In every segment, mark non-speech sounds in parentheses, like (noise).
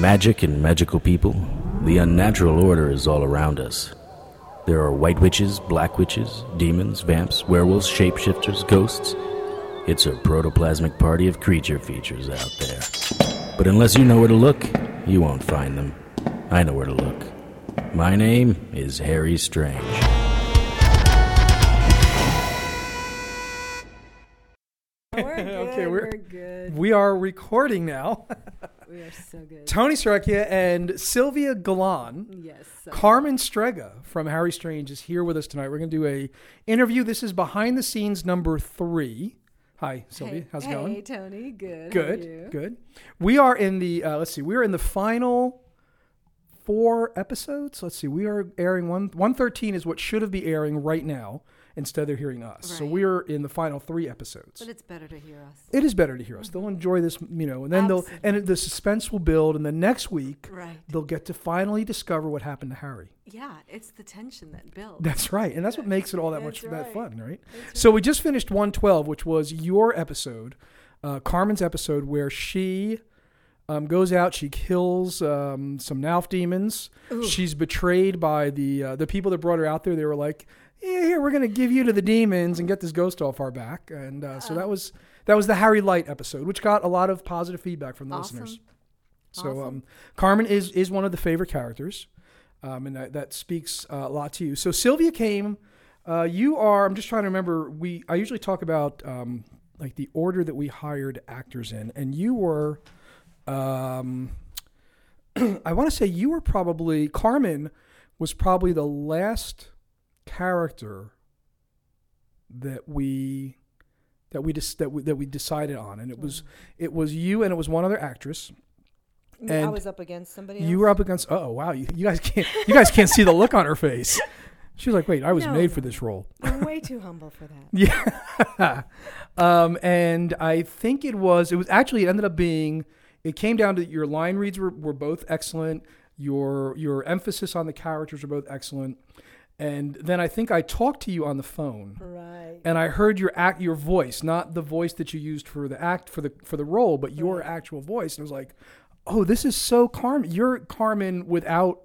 magic and magical people, the unnatural order is all around us. There are white witches, black witches, demons, vamps, werewolves, shapeshifters, ghosts. It's a protoplasmic party of creature features out there. But unless you know where to look, you won't find them. I know where to look. My name is Harry Strange. Okay, we're, we're- good. We are recording now. We are so good. Tony Sarakia and Sylvia Galan. yes. so- Carmen Strega from Harry Strange is here with us tonight. We're going to do a interview. This is behind the scenes number three. Hi, Sylvia. hey, How's it hey, going? Tony. Good. Good. Good. We are in the uh, let's see. We are in the final four episodes. Let's see. We are airing one. One thirteen is what should have been airing right now. Instead, they're hearing us. So we are in the final three episodes. But it's better to hear us. It is better to hear us. They'll enjoy this, you know, and then they'll and the suspense will build, and then next week Right. they'll get to finally discover what happened to Harry. Yeah, it's the tension that builds. That's right, and that's what makes it all that much That's that fun, right? That's So we just finished 112, which was your episode, uh, Carmen's episode, where she um, goes out, she kills um, some Nauf demons. Ooh. She's betrayed by the uh, the people that brought her out there. They were like, "Yeah, here we're going to give you to the demons and get this ghost off our back." And uh, so that was that was the Harry Light episode, which got a lot of positive feedback from the Awesome. listeners. So Awesome. um, Carmen is is one of the favorite characters, um, and that, that speaks uh, a lot to you. So Sylvia came. Uh, you are. I'm just trying to remember. We I usually talk about um, like the order that we hired actors in, and you were. Um, (clears throat) I want to say you were probably Carmen was probably the last character that we that we just that we, that we decided on, and it was it was you and it was one other actress. I was up against somebody. You were up against. Oh wow, you, you guys can't you guys can't see the look on her face. She was like, "Wait, I was No, made for this role." I'm way too humble for that. (laughs) Yeah. um, and I think it was, it was actually, it ended up being, it came down to your line reads were, were both excellent. Your, your emphasis on the characters were both excellent. And then I think I talked to you on the phone Right. and I heard your act, your voice, not the voice that you used for the act, for the, for the role, but your Right. actual voice. And I was like, oh, this is so Carmen. You're Carmen without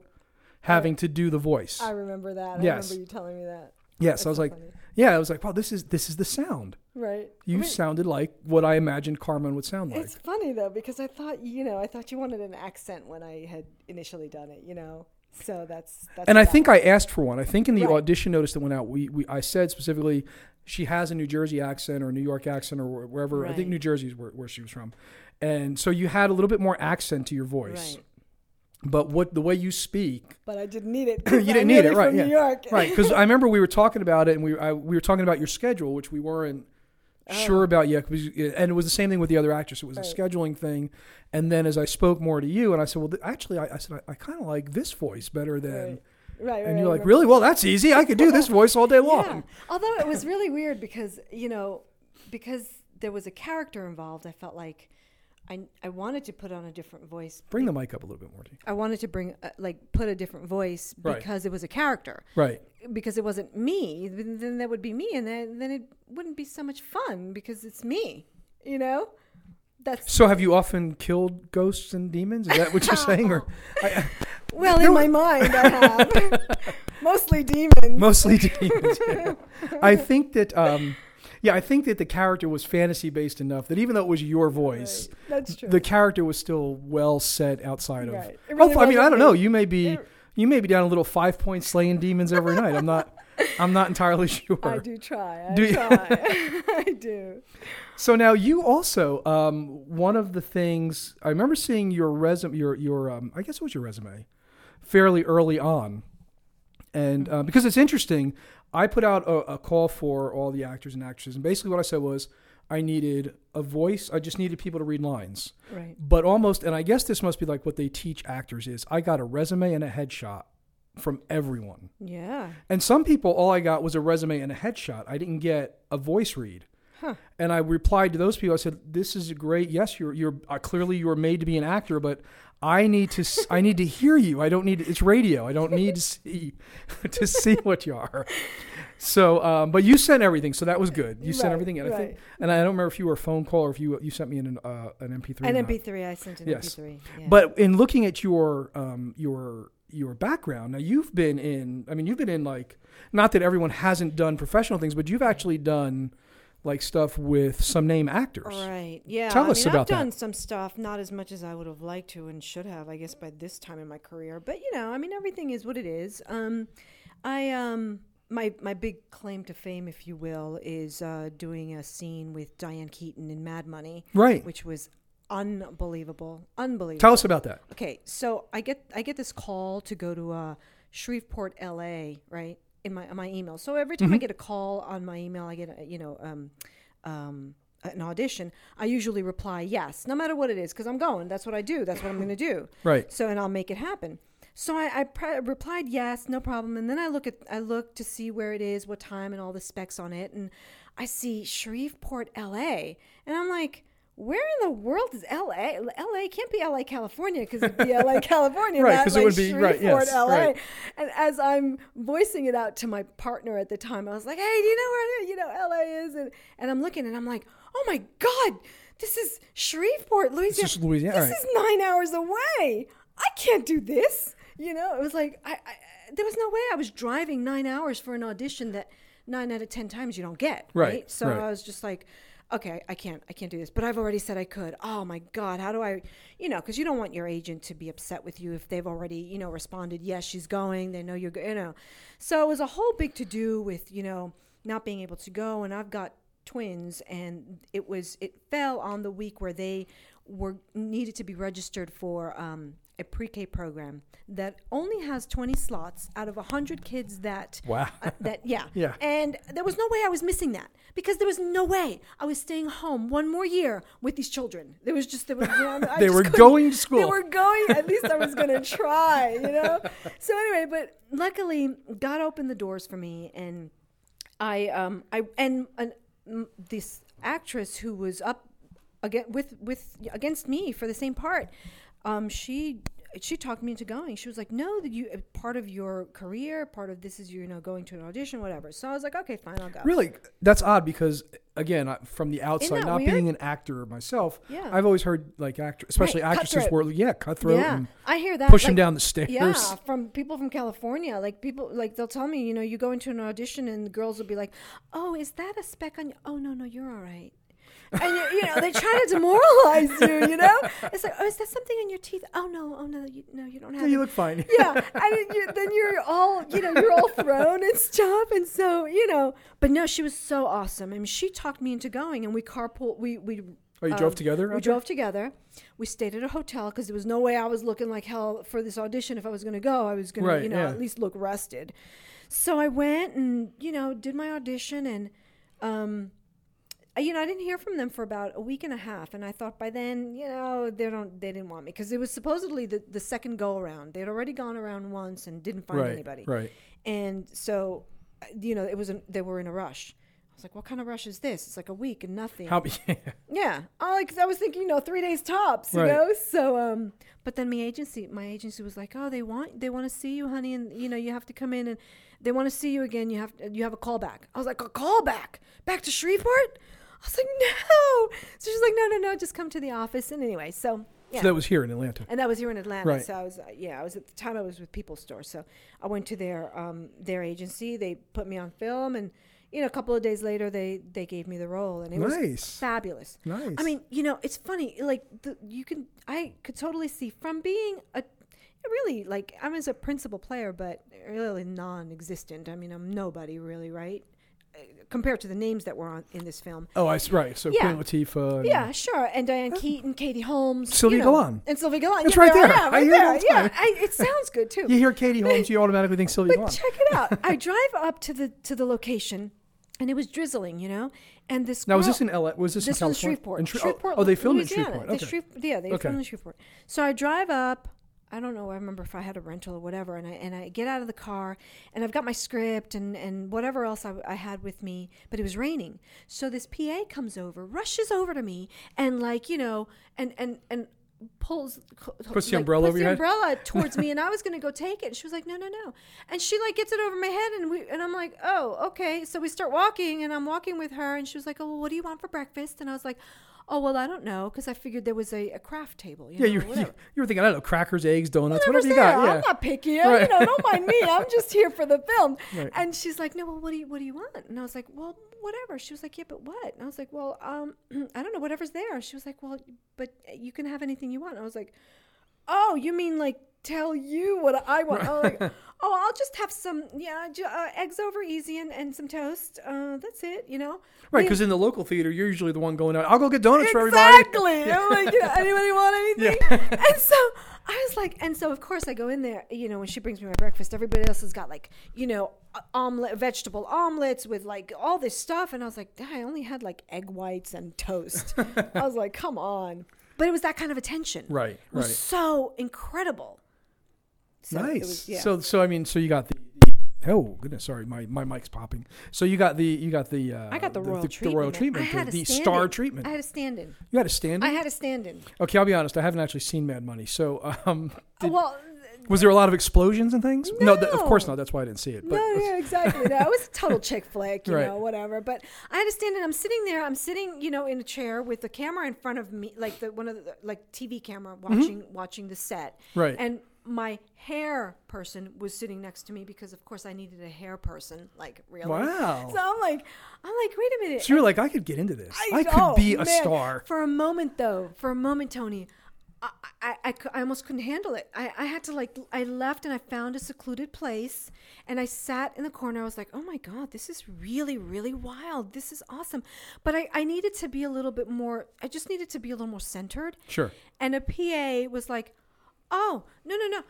having to do the voice. I remember that. Yes. I remember you telling me that. yes. That's I was so like, funny. yeah, I was like, wow, this is, this is the sound. right. You I mean, sounded like what I imagined Carmen would sound like. It's funny though because I thought you know I thought you wanted an accent when I had initially done it. You know, so that's that's. And I think. I asked for one. I think in the Right. audition notice that went out, we, we I said specifically she has a New Jersey accent or a New York accent or wh- wherever. I think New Jersey is where, where she was from. And so you had a little bit more accent to your voice. Right. But what the way you speak, But I didn't need it. (laughs) you didn't need it, really right, From yeah. New York. right? Because (laughs) I remember we were talking about it, and we I, we were talking about your schedule, which we weren't sure Oh. about yet. and it was the same thing with the other actress. It was Right. a scheduling thing. And then as I spoke more to you, and I said, well, th- actually, I, I said I, I kind of like this voice better than. Right. Right, And right, you're right. like, really? Well, that's easy. I could do this (laughs) voice all day long. Yeah. Although it was really weird because you know because there was a character involved, I felt like I I wanted to put on a different voice. Bring the mic up a little bit more. I wanted to bring uh, like put a different voice Right. because it was a character. Right. Because it wasn't me, then that would be me, and then then it wouldn't be so much fun because it's me. You know, that's So have you often killed ghosts and demons? Is that what you're (laughs) saying? Or I, (laughs) well in my mind. I (laughs) have mostly demons. mostly demons. yeah. I think that, um, yeah, I think that the character was fantasy based enough that even though it was your voice, Right. That's true. the character was still well set outside of. Right. Well, really I mean, I don't know. You may be, It- you may be down a little five point slaying demons every night. I'm not, (laughs) I'm not entirely sure. I do try. I Do try. (laughs) (laughs) I do. So now you also um, one of the things I remember seeing your resume, your your um, I guess it was your resume, fairly early on, and uh, because it's interesting, I put out a, a call for all the actors and actresses, and basically what I said was I needed a voice. I just needed people to read lines, Right. but almost, and I guess this must be like what they teach actors is I got a resume and a headshot from everyone. Yeah. And some people, all I got was a resume and a headshot. I didn't get a voice read. Huh. And I replied to those people. I said, "This is great. Yes, you're you're uh, clearly you were made to be an actor, but I need to I need to hear you. I don't need it's radio. I don't need to (laughs) see (laughs) to see what you are." So, um, but you sent everything, so that was good. You sent Right, everything in. I think, and I don't remember if you were a phone call or if you you sent me in an uh, an MP3. or An. MP3, I sent an Yes. MP3. Yeah. But in looking at your um, your your background, now you've been in. I mean, you've been in like not that everyone hasn't done professional things, but you've actually done like stuff with some name actors. Right. Yeah. Tell I us mean, about I've that. done some stuff, not as much as I would have liked to and should have, I guess, by this time in my career. But you know, I mean, everything is what it is. Um, I um, my my big claim to fame, if you will, is uh, doing a scene with Diane Keaton in Mad Money, Right. which was unbelievable, unbelievable. Tell us about that. Okay, so I get I get this call to go to uh, Shreveport, L.A. Right in my my email. So every time I get a call on my email, I get a, you know um, um, an audition. I usually reply yes, no matter what it is, because I'm going. That's what I do. That's what I'm going to do. (laughs) Right. So and I'll make it happen. So I, I pre- replied yes, no problem. And then I look at I look to see where it is, what time, and all the specs on it, and I see Shreveport, L.A. And I'm like, where in the world is L.A.? L.A. can't be L.A. California because it'd be L.A. (laughs) California, Right, not 'cause it like would be- right, yes, L.A. right. And as I'm voicing it out to my partner at the time, I was like, hey, do you know where you know L.A. is? And, and I'm looking, and I'm like, oh my god, this is Shreveport, Louisiana. is Louisiana, This right. is nine hours away. I can't do this. You know, it was like I, I there was no way I was driving nine hours for an audition that nine out of ten times you don't get. Right, Right. So right. I was just like, okay, I can't, I can't do this. But I've already said I could. Oh my God, how do I, you know, because you don't want your agent to be upset with you if they've already, you know, responded, yes, she's going. They know you're, go-, you know. So it was a whole big to do with, you know, not being able to go. And I've got twins, and it was, it fell on the week where they were needed to be registered for um, a pre-K program that only has 20 slots out of 100 kids that Wow. uh, that yeah (laughs) Yeah. and there was no way I was missing that because there was no way I was staying home one more year with these children. There was just there was, (laughs) you know, They were going to school. They were going. At least I was going (laughs) to try, you know. So anyway, but luckily God opened the doors for me, and I um I and, mm, this actress who was up again with with against me for the same part, um she she talked me into going. She was like, "No, that you part of your career, part of this is you know going to an audition, whatever." So I was like, "Okay, fine, I'll go." Really, that's odd because again, I- from the outside, not weird? being an actor myself, Yeah. I've always heard like actor, especially Right, actresses were yeah cutthroat Yeah, and I hear that. pushing like- down the stairs. Yeah, from people from California. Like people, like they'll tell me, you know, you go into an audition and the girls will be like, "Oh, is that a speck on you? Oh, no, no, you're all right." And you, you know, they try to demoralize you. You know, it's like, "Oh, is that something in your teeth? Oh no, oh no, you, no, you don't have." Yeah, you it." look fine. yeah, and then, you, then you're all, you know, you're all thrown and stuff, and so you know. But no, she was so awesome. I mean, she talked me into going, and we carpool. We we. Oh, you drove together We drove together. We stayed at a hotel because there was no way I was looking like hell for this audition. If I was going to go, I was going Right, to, you know, yeah. at least look rested. So I went and you know did my audition, and um, I- you know, I didn't hear from them for about a week and a half, and I thought by then, you know, they don't, they didn't want me because it was supposedly the, the second go around. They'd already gone around once and didn't find right, anybody, right. and so, uh, you know, it was, an, they were in a rush. I was like, what kind of rush is this? It's like a week and nothing. How? (laughs) Yeah. Yeah, I like I was thinking, you know, three days tops, you Right. know. So, um, but then my agency, my agency was like, oh, they want, they want to see you, honey, and you know, you have to come in and they want to see you again. You have, you have a call back. I was like, a call back, back to Shreveport. I was like, no. So she's like, no, no, no, just come to the office. And anyway, so yeah. So that was here in Atlanta. and that was here in Atlanta. Right. So I was, uh, yeah, I was at the time I was with People Store. So I went to their um, their agency. They put me on film, and you know, a couple of days later, they they gave me the role, and it was Nice. fabulous. Nice. I mean, you know, it's funny. Like the, you can, I could totally see from being a really like I'm as a principal player, but really non-existent. I mean, I'm nobody really, right? Uh, Compared to the names that were on in this film. Oh, I right. So Yeah. Queen Latifah. and- Yeah, sure. And Diane Keaton, Katie Holmes, Sylvia you know, Galan. and Sylvia Galan. It's yeah, right there. I am, I right hear there. the Yeah. I, it sounds good too. You hear Katie Holmes, you automatically think Sylvia But Galan. check it out. I (laughs) drive up to the to the location, and it was drizzling. You know, and this Now, was this in LA? Was this, this in California? Shreveport. In Shre- oh, Shreveport. oh, they filmed Louisiana. in Shreveport. Okay. Shrev- yeah, they Okay. filmed in Shreveport. So I drive up. I don't know. I remember if I had a rental or whatever, and I and I get out of the car, and I've got my script and and whatever else I, I had with me, but it was raining. So this PA comes over, rushes over to me, and like you know, and and and pulls Puts the umbrella puts over the your head? umbrella (laughs) towards me, and I was gonna go take it. And she was like, "No, no, no," and she like gets it over my head, and we and I'm like, "Oh, okay." So we start walking, and I'm walking with her, and she was like, "Oh, well, what do you want for breakfast?" And I was like. Oh well, I don't know because I figured there was a, a craft table. You Yeah, know, you, (laughs) you, you were thinking, I don't know, crackers, eggs, donuts, Whatever's whatever you there. got. Yeah. I'm not picky. Right. You know, don't mind me. I'm just here for the film. Right. And she's like, no, well, what do you what do you want? And I was like, well, whatever. She was like, yeah, but what? And I was like, well, um, (clears throat) I don't know, whatever's there. She was like, well, but you can have anything you want. And I was like, oh, you mean like tell you what I want? Was like, (laughs) oh, I'll just have some, yeah, uh, eggs over easy and, and some toast. Uh, that's it. You know. Right, because in the local theater, you're usually the one going out. I'll go get donuts for everybody. Exactly. (laughs) I'm like, you (laughs) know, anybody want anything? And so I was like, and so of course I go in there, you know, when she brings me my breakfast, everybody else has got like, you know, omelet, vegetable omelets with like all this stuff. And I was like, I only had like egg whites and toast. I was like, come on. But it was that kind of attention. Right, It was right. so incredible. So nice. was- yeah. So, so I mean, so you got the. Oh goodness, sorry, my, my mic's popping. So you got the you got the uh, I got the royal the, treatment. royal treatment, the, the star treatment. I had a stand in. you had a stand. In I had a stand in. okay, I'll be honest. I haven't actually seen Mad Money. So, um, (laughs) did- well, was there a lot of explosions and things? No, th- of course not. That's why I didn't see it. But no, yeah, (laughs) exactly. No, it was a total chick flick, you Right. know, whatever. But I had to stand in. I'm sitting there. I'm sitting, you know, in a chair with the camera in front of me, like the one of the like TV camera watching watching the set. Mm-hmm. Right. And my hair person was sitting next to me because, of course, I needed a hair person. Like really. Wow. So I'm like, I'm like, wait a minute. so you're like, I could get into this. I, could oh, be a man. star. For a moment, though, for a moment, Tony, I, I, I, I almost couldn't handle it. I, I had to, like, I left and I found a secluded place and I sat in the corner. I was like, oh my God, this is really, really wild. This is awesome. But I, I needed to be a little bit more, I just needed to be a little more centered. Sure. And a PA was like, "Oh, no, no, no,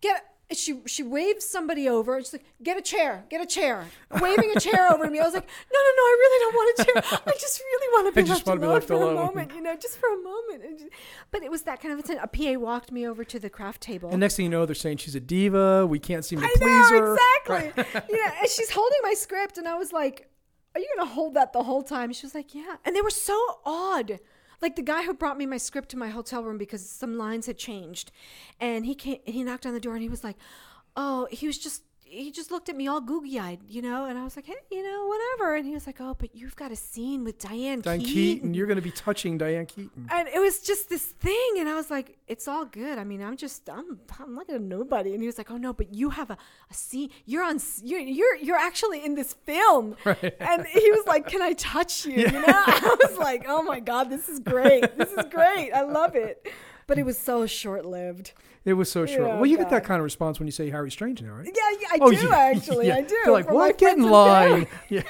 get." She she waved somebody over. and She's like, "Get a chair, get a chair." (laughs) Waving a chair over to me. I was like, "No, no, no, I really don't want a chair. I just really want to be, left, wanna be alone for alone." a moment, you know, just for a moment." And just- but it was that kind of a thing. A PA walked me over to the craft table. And next thing you know, they're saying she's a diva. We can't seem to I please know her. exactly. yeah, and she's holding my script, and I was like, "Are you gonna hold that the whole time?" She was like, "Yeah." And they were so odd. Like the guy who brought me my script to my hotel room because some lines had changed, and he came and he knocked on the door and he was like, "Oh," he was just. He just looked at me all googie eyed, you know, and I was like, hey, you know, whatever. And he was like, oh, but you've got a scene with Diane, Diane Keaton. Keaton, you're going to be touching Diane Keaton. And it was just this thing, and I was like, "It's all good. I mean, I'm just, I'm, I'm like a nobody." And he was like, "Oh no, but you have a, a scene. You're on. You're, you're, you're actually in this film." (laughs) And he was like, "Can I touch you?" You (laughs) know? (laughs) I was like, "Oh my god, this is great. This is great. I love it." But it was so short lived. It was so short. Yeah, well, you get that kind of response when you say Harry Strange now, right? Yeah, yeah I Oh, do yeah, (laughs) actually. yeah. I do. They're like, what? Get in line. (laughs) Yeah.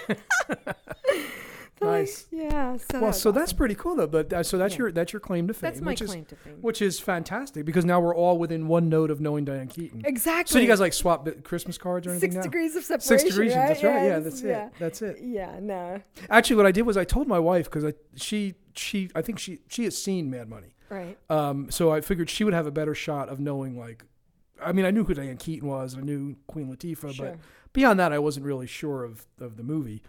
(laughs) nice. Yeah. So Well, so that's awesome. pretty cool, though. But uh, so that's Yeah. your that's your claim to fame. That's my which claim is, to fame. Which is fantastic because now we're all within one note of knowing Diane Keaton. exactly. So you guys like swap Christmas cards or anything six now? degrees of separation. Six degrees. Right? That's right. Yeah, this that's is- it. That's it. Yeah. No. Actually, what I did was I told my wife because I she she I think she she has seen Mad Money. Right. Um, so I figured she would have a better shot of knowing like, I mean, I knew who Diane Keaton was, and I knew Queen Latifah, Sure. but beyond that, I wasn't really sure of of the movie.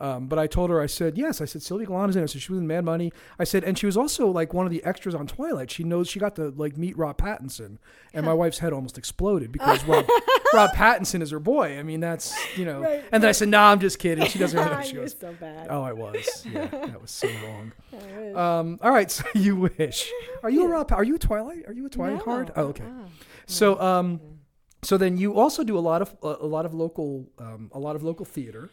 Um, but I told her, I said, yes. I said, Sylvia Galan is in it. So she was in Mad Money. I said, and she was also like one of the extras on Twilight. She knows she got to like meet Rob Pattinson, and my (laughs) wife's head almost exploded because Rob, Rob (laughs) Pattinson is her boy. I mean, that's you know. Right, and then I said, nah, I'm just kidding. She doesn't know. (laughs) She goes, so bad. oh, I was. Yeah, that was so wrong. Um, all right, so you wish. Are you a Rob? Are you a Twilight? Are you a Twilight No. card? Oh, okay. Uh-uh. So, um, so then you also do a lot of a, a lot of local, um, a lot of local theater.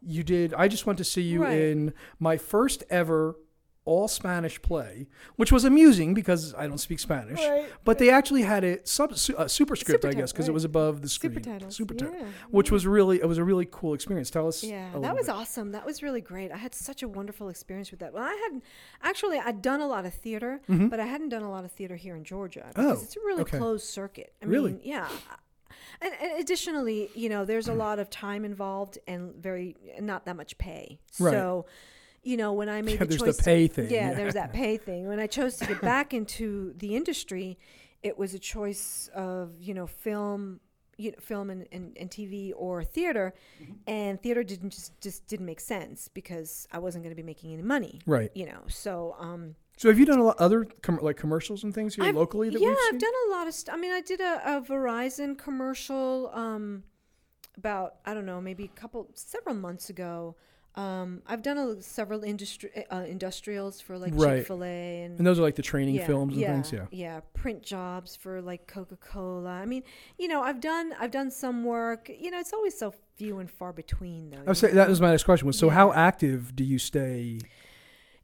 You did. I just went to see you Right. in my first ever all Spanish play, which was amusing because I don't speak Spanish. Right. But they actually had a, sub su, uh, superscript, I guess, because it was above the screen. Supertitles, Supertit- yeah, which was really it was a really cool experience. Tell us. Yeah, a that was bit. awesome. That was really great. I had such a wonderful experience with that. Well, I had actually I'd done a lot of theater, but I hadn't done a lot of theater here in Georgia because Mm-hmm. Oh, it's a really okay. closed circuit. I Really? mean, yeah. And, and additionally, you know, there's a lot of time involved and very not that much pay. Right. So, you know, when I (laughs) made Yeah, the there's the choice, to- pay thing, Yeah, yeah. there's (laughs) that pay thing. When I chose to get back into the industry, it was a choice of you know film, you know, film and, and, and TV or theater, Mm-hmm. and theater didn't just just didn't make sense because I wasn't going to be making any money. Right. You know, so um, So have you done a lot other com- like commercials and things here I've- locally that yeah, we've I've done a lot of stuff. I mean, I did a, a Verizon commercial um, about I don't know, maybe a couple, several months ago. Um, I've done a, several industri- uh, industrials for like Right. Chick Fil A and and those are like the training yeah, films and yeah, things. Yeah. yeah, print jobs for like Coca Cola. I mean, you know, I've done I've done some work. You know, it's always so few and far between, though. I was saying that was my next question. Was so Yeah. how active do you stay?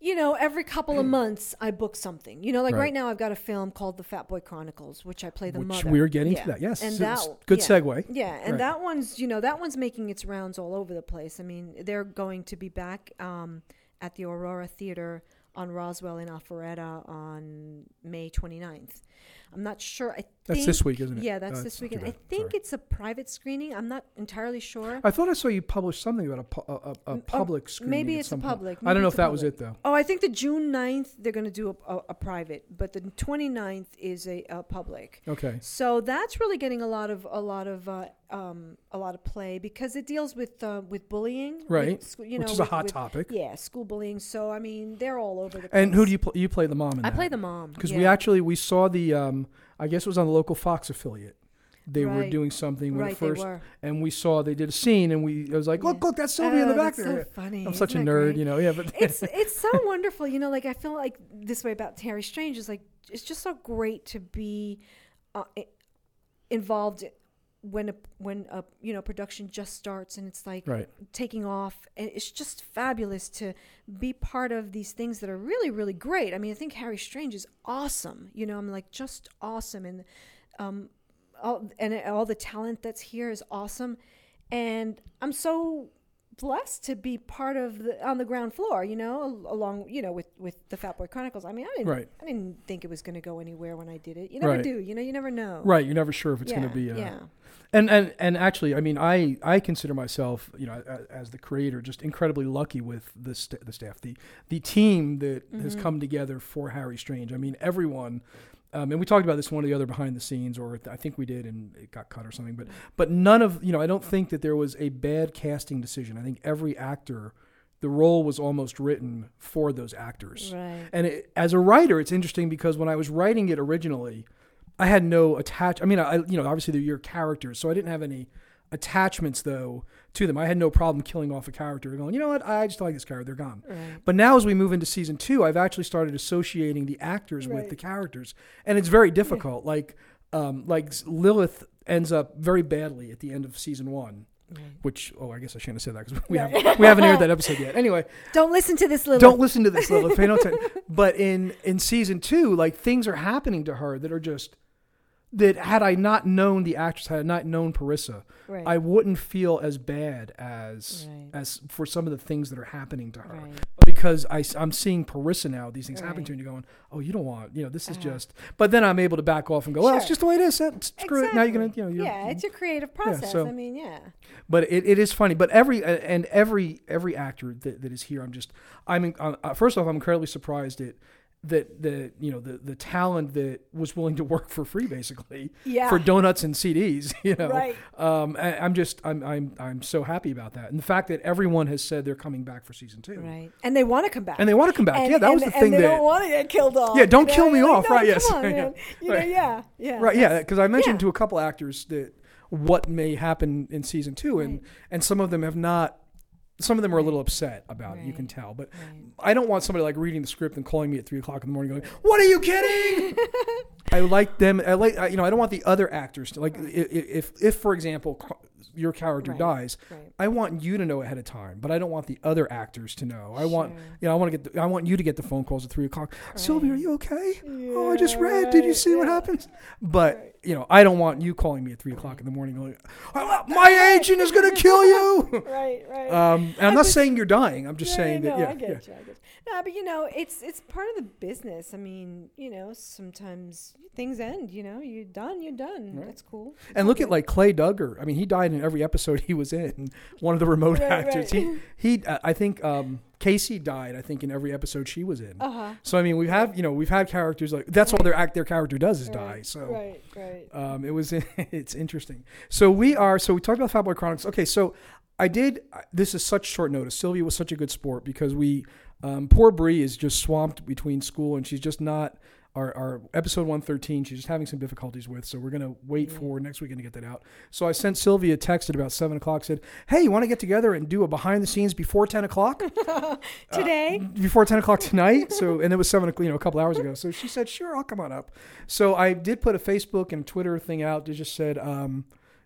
You know, every couple of (clears throat) months I book something. You know, like Right. right, now I've got a film called The Fat Boy Chronicles, which I play the Which mother. we're getting Yeah. to that. Yes, and it's that good yeah. segue. Yeah, and Right. that one's you know that one's making its rounds all over the place. I mean, they're going to be back um, at the Aurora Theater on Roswell in Alpharetta on May 29th. I'm not sure. I That's this week, isn't it? Yeah, that's Uh, this it's not too weekend. I think Sorry. it's a private screening. I'm not entirely sure. I thought I saw you publish something about a, pu- a, a, a oh, public screening. maybe it's a public. I don't know if that was it though. Oh, I think the June 9th they're going to do a, private, but the 29th is a, public. Okay. So that's really getting a lot of a lot of uh, um, a lot of play because it deals with uh, with bullying, Right. sc- you Which know, is a hot with- topic. Yeah, school bullying. So I mean, they're all over the. place. And who do you play? You play the mom in I that. play the mom because yeah. we actually we saw the um I guess it was on the local Fox affiliate. They were doing something when right first, they were. and we saw they did a scene, and we it was like, look, Yeah. look, that's Sylvia in the Oh, back that's there. So funny. I'm such a Isn't nerd, great? you know. Yeah, but it's (laughs) it's so wonderful. You know, like I feel like this way about Harry Strange is like it's just so great to be uh, involved when a when a you know production just starts and it's like right. taking off and it's just fabulous to be part of these things that are really really great i mean i think harry strange is awesome you know i'm like just awesome and um all, and all the talent that's here is awesome and i'm so blessed to be part of the on the ground floor you know along you know with with the fat boy chronicles i mean i didn't Right. i didn't think it was going to go anywhere when i did it you never Right. do you know you never know Right. You're never sure if it's yeah, going to be. Uh, yeah And and and actually, I mean, I I consider myself, you know, as, as the creator, just incredibly lucky with the st- the staff, the the team that has Mhm. come together for Harry Strange. I mean, everyone. Um, and we talked about this one or the other behind the scenes, or I think we did, and it got cut or something. But but none of you know, I don't think that there was a bad casting decision. I think every actor, the role was almost written for those actors. right And it, as a writer, it's interesting because when I was writing it originally, I had no attach. I mean, I you know obviously they're your characters, so I didn't have any attachments though to them. I had no problem killing off a character, and going, you know what, I just like this character, they're gone. right But now as we move into season two, I've actually started associating the actors with the characters, and it's very difficult. Like um, like Lilith ends up very badly at the end of season one. right. Which oh I guess I shouldn't have said that because (laughs) we haven't we haven't aired that (laughs) episode yet. Anyway, don't listen to this Lilith. don't listen to this Lilith. Pay no (laughs) attention. But in in season two, like things are happening to her that are just that had I not known the actress, had I not known Parissa, right I wouldn't feel as bad as Right. as for some of the things that are happening to her. right Because I, am seeing Parissa now, these things happen Right. to her, and you're going, oh, you don't want, you know, this is Uh-huh. just. But then I'm able to back off and go, well, it's just the way it is. Screw it. Now you're gonna, you know, you're, yeah, it's your creative process. so- I mean, yeah. but it, it is funny. But every and every every actor that, that is here, I'm just I'm uh, first off, I'm incredibly surprised at that the you know the the talent that was willing to work for free basically Yeah. for donuts and CDs. (laughs) You know, Right. um, I, I'm just I'm I'm I'm so happy about that, and the fact that everyone has said they're coming back for season two, Right. And they want to come back. and they want to come back. And- yeah, that was and- the thing they that don't want to get killed off. Yeah, don't you kill me like, off, no, right, yes, on, (laughs) know. man. You Right. know, yeah, yeah. right yeah because i mentioned yeah. to a couple actors that what may happen in season two and Right. and some of them have not some of them are a little upset about it you can tell but Right. i don't want somebody like reading the script and calling me at three o'clock in the morning going what are you kidding? (laughs) I like them i like I- you know i don't want the other actors to like i- i- if if for example your character Right. dies Right. i want you to know ahead of time but i don't want the other actors to know i want you know i want to get the, i want you to get the phone calls at three o'clock sylvia are you okay oh i just Yeah, read did you right, see what happens but Right. you know, I don't want you calling me at three o'clock in the morning going, "Oh, "My agent is going to kill you." (laughs) Right, right. Um, and I'm I not was- saying you're dying. I'm just yeah, saying no, that. Yeah, I get yeah. you. I get you. No, but you know, it's it's part of the business. I mean, you know, sometimes things end. You know, you're done. You're done. Right. That's cool. And look at like Clay Duggar. I mean, he died in every episode he was in. One of the remote Right, actors. right. He, he. Uh, I think um, Casey died. I think in every episode she was in. Uh-huh. So I mean, we have you know we've had characters like that's all their act their character does is die. So Right, right. Um, it was (laughs) it's interesting. So we are so we talked about Fat Boy Chronicles. Okay, so I did. This is such short notice. Sylvia was such a good sport because we Um, poor Bree is just swamped between school, and she's just not. Our, our episode 113, she's just having some difficulties with, so we're going to wait for next weekend to get that out. So I sent Sylvia a text at about 7 o'clock, said, Hey, you want to get together and do a behind the scenes before 10 o'clock? (laughs) Today, before 10 o'clock tonight. So, and it was seven, o'clock, you know, a couple hours ago. So she said, sure, I'll come on up. So I did put a Facebook and Twitter thing out that just said, um,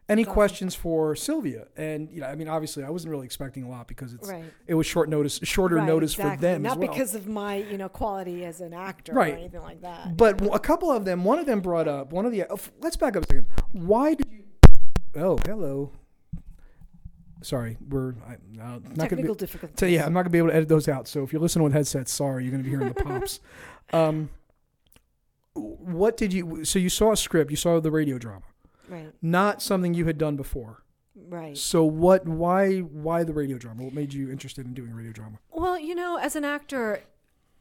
any questions for Sylvia? And, you know, I mean, obviously I wasn't really expecting a lot because it's, Right. it was short notice, shorter Right, notice exactly. for them Not as well. because of my, you know, quality as an actor Right. or anything like that. but a couple of them, one of them brought up, one of the, oh, let's back up a second. Why did you, oh, hello. Sorry, we're I, not going to Technical be. difficulties. So yeah, I'm not gonna be able to edit those out. So if you're listening with headsets, sorry, you're gonna be hearing the pops. (laughs) Um, what did you? So you saw a script, you saw the radio drama, Right, not something you had done before. right. So what? Why? Why the radio drama? What made you interested in doing radio drama? Well, you know, as an actor,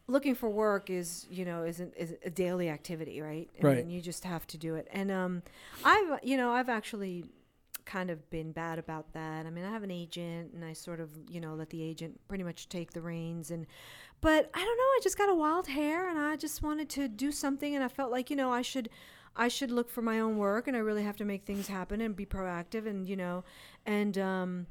looking for work is, you know, is, an, is a daily activity, right? I Right. mean, you just have to do it. And um, I've, you know, I've actually kind of been bad about that. I mean, I have an agent, and I sort of, you know, let the agent pretty much take the reins. And, but I don't know, I just got a wild hair, and I just wanted to do something, and I felt like, you know, I should. I should look for my own work, and I really have to make things happen and be proactive, and you know, and um,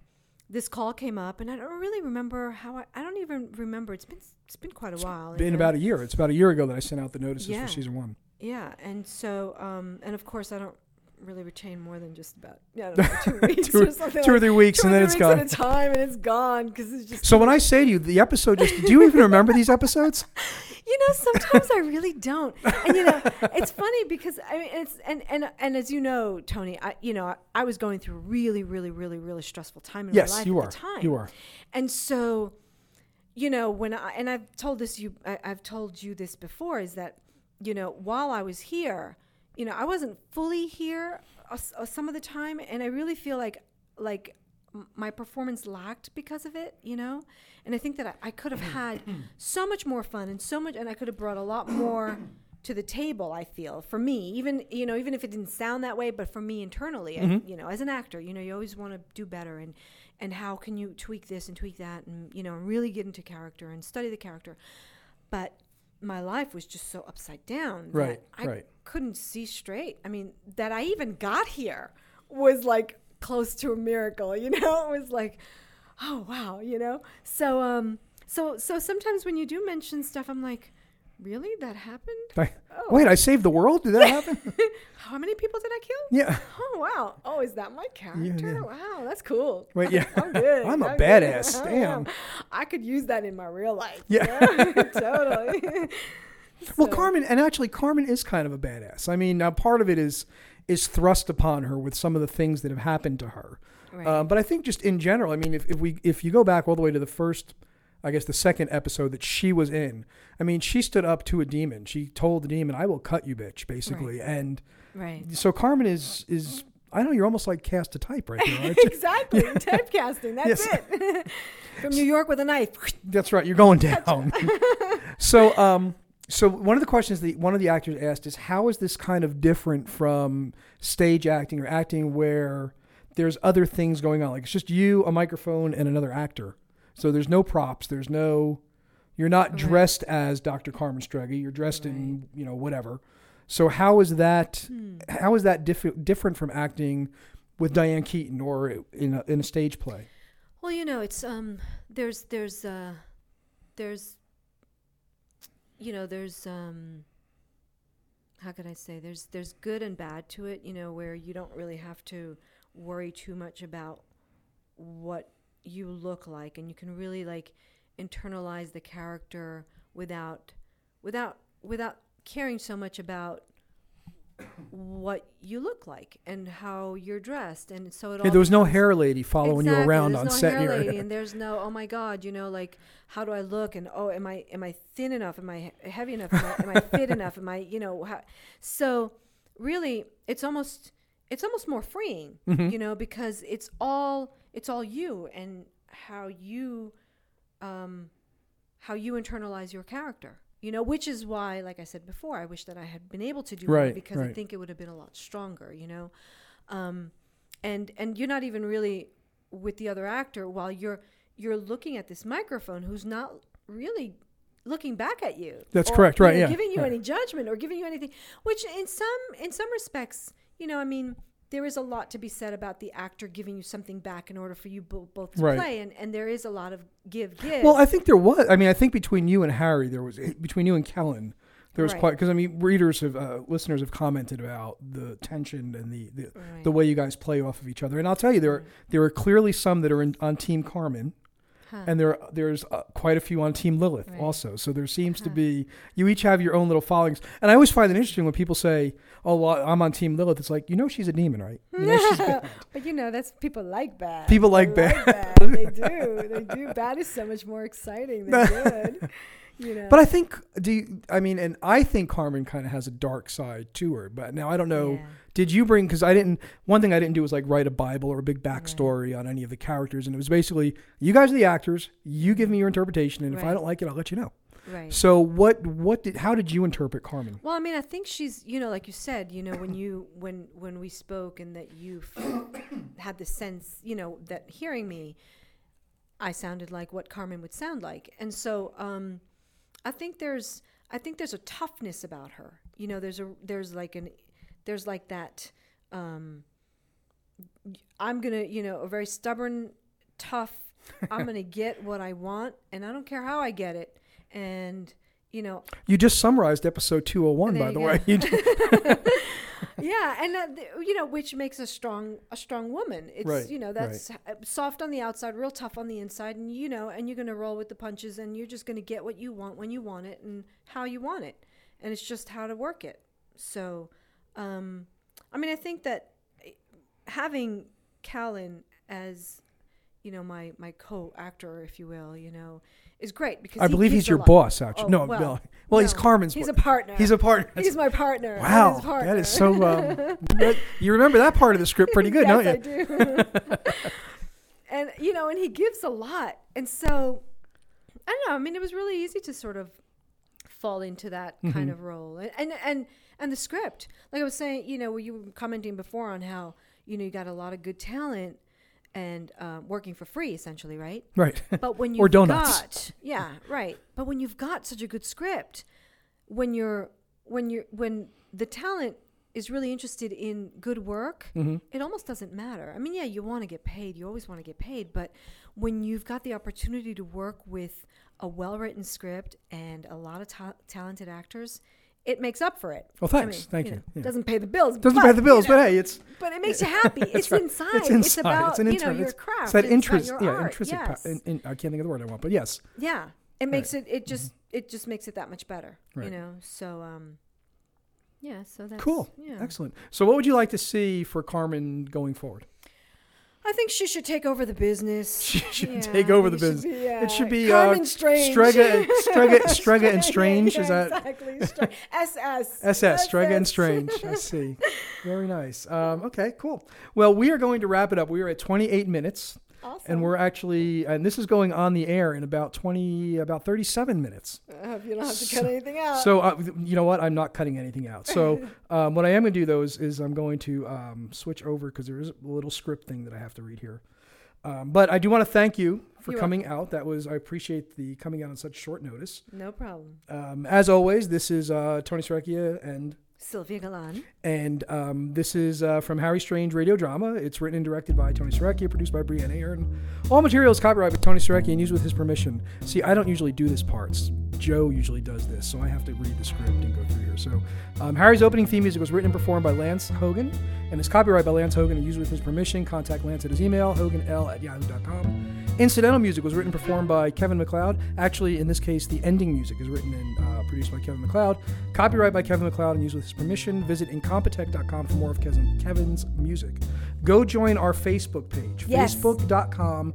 this call came up, and I don't really remember how I. I don't even remember. It's been it's been quite a while. It's been and, about a year. It's about a year ago that I sent out the notices Yeah. for season one. yeah, and so um, and of course I don't really retain more than just about yeah know, two (laughs) weeks Two- or something. Two or three weeks, and then it's weeks gone. at a time, and it's gone because it's just. So when I say to you, the episode just, do you even remember these episodes? (laughs) you know sometimes i really don't and you know it's funny because i mean it's and and and as you know tony i you know i, I was going through a really really really really stressful time in my Yes, life you at are. the time You are. and so you know when i and i've told this you I, i've told you this before is that you know while i was here you know i wasn't fully here uh, uh, some of the time and i really feel like like my performance lacked because of it you know? And i think that i, I could have had (clears throat) so much more fun and so much and i could have brought a lot more to the table i feel for me even you know even if it didn't sound that way but for me internally I, you know as an actor you know you always want to do better and and how can you tweak this and tweak that and you know really get into character and study the character. But my life was just so upside down that Right, I right. couldn't see straight. I mean, that I even got here was like close to a miracle, you (laughs) know? It was like, oh wow, you know? So um so so sometimes when you do mention stuff I'm like, really? That happened? I, Oh. Wait, I saved the world? Did that (laughs) happen? How many people did I kill? yeah. Oh wow! Oh, is that my character? yeah. Wow, that's cool. Wait, yeah. (laughs) I'm good. I'm a good. badass. (laughs) Am. Damn. I could use that in my real life. Yeah. Yeah, totally. Well, Carmen, and actually, Carmen is kind of a badass. I mean, now part of it is is thrust upon her with some of the things that have happened to her. Right. Uh, but I think just in general, I mean, if, if we if you go back all the way to the first, I guess the second episode that she was in, I mean, she stood up to a demon. She told the demon, "I will cut you, bitch," basically. And right. so Carmen is is I know you're almost like cast a type right now. (laughs) you? exactly. (laughs) Typecasting. That's it. (laughs) From New York with a knife. That's right. You're going down. so, um, so one of the questions that one of the actors asked is, how is this kind of different from stage acting or acting where there's other things going on? Like it's just you, a microphone, and another actor. So there's no props. There's no. You're not Right. dressed as Dr. Carmen Strega. You're dressed in you know whatever. So how is that? Hmm. How is that diff- different from acting with Diane Keaton or in a, in a stage play? Well, you know, it's um there's there's uh there's you know, there's um how could I say there's there's good and bad to it, you know, where you don't really have to worry too much about what you look like and you can really like internalize the character without without without caring so much about what you look like and how you're dressed. And so it Yeah, all there was no hair lady following you around there's on no set. hair lady, and (laughs) there's no oh my god you know like how do i look? And oh am i am i thin enough? Am i heavy enough? Am I, am I fit enough? Am i you know how, so really it's almost it's almost more freeing Mm-hmm. you know because it's all it's all you and how you um how you internalize your character you know which is why like i said before i wish that i had been able to do Right, because i think it would have been a lot stronger you know um and and you're not even really with the other actor while you're you're looking at this microphone who's not really looking back at you. That's or, correct, right, yeah, Giving you right. any judgment or giving you anything, which in some in some respects, you know, I mean, there is a lot to be said about the actor giving you something back in order for you bo- both to Right. play, and and there is a lot of give give. Well, I think there was. I mean, I think between you and Harry, there was between you and Kellen, there was Right. quite because I mean, readers have uh, listeners have commented about the tension and the the, Right. the way you guys play off of each other. And I'll tell you, there are, there are clearly some that are in, on Team Carmen. Huh. And there, there's uh, quite a few on Team Lilith Right. also. So there seems to be you each have your own little followings. And I always find it interesting when people say, "Oh, well, I'm on Team Lilith." It's like you know she's a demon, right? You know she's bad. (laughs) but you know, that's people like bad. People like They bad. They do. (laughs) They do. Bad is so much more exciting than (laughs) good. You know. But I think, do you, I mean, and I think Carmen kind of has a dark side to her. But now I don't know. Yeah. Did you bring? Because I didn't. One thing I didn't do was like write a Bible or a big backstory on any of the characters, and it was basically you guys are the actors. You give me your interpretation, and if I don't like it, I'll let you know. Right. So what? What did? How did you interpret Carmen? Well, I mean, I think she's, you know, like you said, you know, when you when when we spoke and that you (coughs) had the sense, you know, that hearing me, I sounded like what Carmen would sound like, and so um, I think there's I think there's a toughness about her. You know, there's a there's like an there's like that. Um, I'm gonna, you know, a very stubborn, tough. I'm (laughs) gonna get what I want, and I don't care how I get it. And you know, You just summarized episode 201, by the go. way. (laughs) (laughs) Yeah, and uh, you know, which makes a strong a strong woman. It's Right, you know that's uh soft on the outside, real tough on the inside, and you know, and you're gonna roll with the punches, and you're just gonna get what you want when you want it and how you want it, and it's just how to work it. So, um, I mean, I think that eh, having Callan as you know my my co-actor, if you will, you know, is great because I he believe he's your lot. boss, actually. Oh, no, well, well, well, he's Carmen's. He's a partner. He's a partner. He's my partner. Wow, partner. that is so. Um, you remember that part of the script pretty (laughs) good, yes, don't you? I do. (laughs) and you know, and he gives a lot, and so I don't know. I mean, it was really easy to sort of fall into that Mm-hmm. kind of role, and, and and and the script, like I was saying, you know, where you were commenting before on how you know you got a lot of good talent and um, working for free, essentially, right? Right. (laughs) But when (laughs) Or you've donuts. got yeah, right. But when you've got such a good script, when you're when you're when the talent is really interested in good work, Mm-hmm. it almost doesn't matter. I mean, yeah, you want to get paid. You always want to get paid, but when you've got the opportunity to work with a well-written script and a lot of ta- talented actors, it makes up for it. Well, I thanks. mean, Thank know, you. Yeah. Doesn't pay the bills. Doesn't but, pay the bills, you know, but hey, it's but it makes you (laughs) happy. It's right. inside. It's It's, inside. about It's an you know your it's- craft. It's that It's interest, yeah, art. intrinsic. Yes. Pa- in, in, I can't think of the word I want, but yes. Yeah, it makes it. It just it just makes it that much better. Right. You know. So um, yeah. So that's Cool. Yeah. Excellent. So, what would you like to see for Carmen going forward? I think she should take over the business. (laughs) She should Yeah, take over the it should business. be, uh, It should be Carmen uh, Strange. Strega, and- (laughs) Strega, Strega and Strange. Yeah, Is that exactly SS SS? (laughs) Strega and Strange. I see. Very nice. Um, okay, cool. Well, we are going to wrap it up. We are at 28 minutes, Awesome. and we're actually, and this is going on the air in about 20, about 37 minutes. I hope you don't have to cut anything out. So uh, you know what? I'm not cutting anything out. So (laughs) um, what I am going to do though is, is I'm going to um, switch over because there is a little script thing that I have to read here. Um, but I do want to thank you for You're coming out. That was I appreciate the coming out on such short notice. no problem. Um, as always, this is uh, Tony Srecchia and Sylvia Galan. and um, this is uh, from Harry Strange Radio Drama. It's written and directed by Tony Srecchia, produced by Brianna Aaron. All material is copyrighted by Tony Srecchia and used with his permission. See, I don't usually do this parts. Joe usually does this, so I have to read the script and go through here. So, um, Harry's opening theme music was written and performed by Lance Hogan and is copyrighted by Lance Hogan and used with his permission. Contact Lance at his email, hoganl at yahoo.com. Incidental music was written and performed by Kevin MacLeod. Actually, in this case, the ending music is written and uh, produced by Kevin MacLeod. Copyright by Kevin MacLeod and used with his permission. Visit incompetech.com for more of Kevin's music. Go join our Facebook page, Yes. facebook.com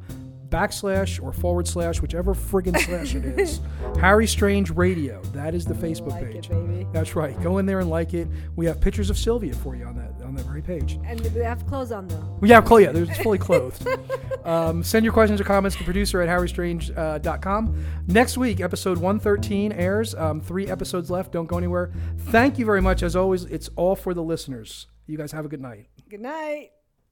backslash or forward slash, whichever friggin' slash it is. (laughs) Harry Strange Radio. That is the Facebook Like it, page. baby. That's right. Go in there and like it. We have pictures of Sylvia for you on that on that very page. And they have clothes on though. We have Chloe. Yeah, it's fully clothed. (laughs) um, send your questions or comments to producer at harrystrange.com. Next week, episode 113 airs. Um, three episodes left. Don't go anywhere. Thank you very much. As always, it's all for the listeners. You guys have a good night. Good night.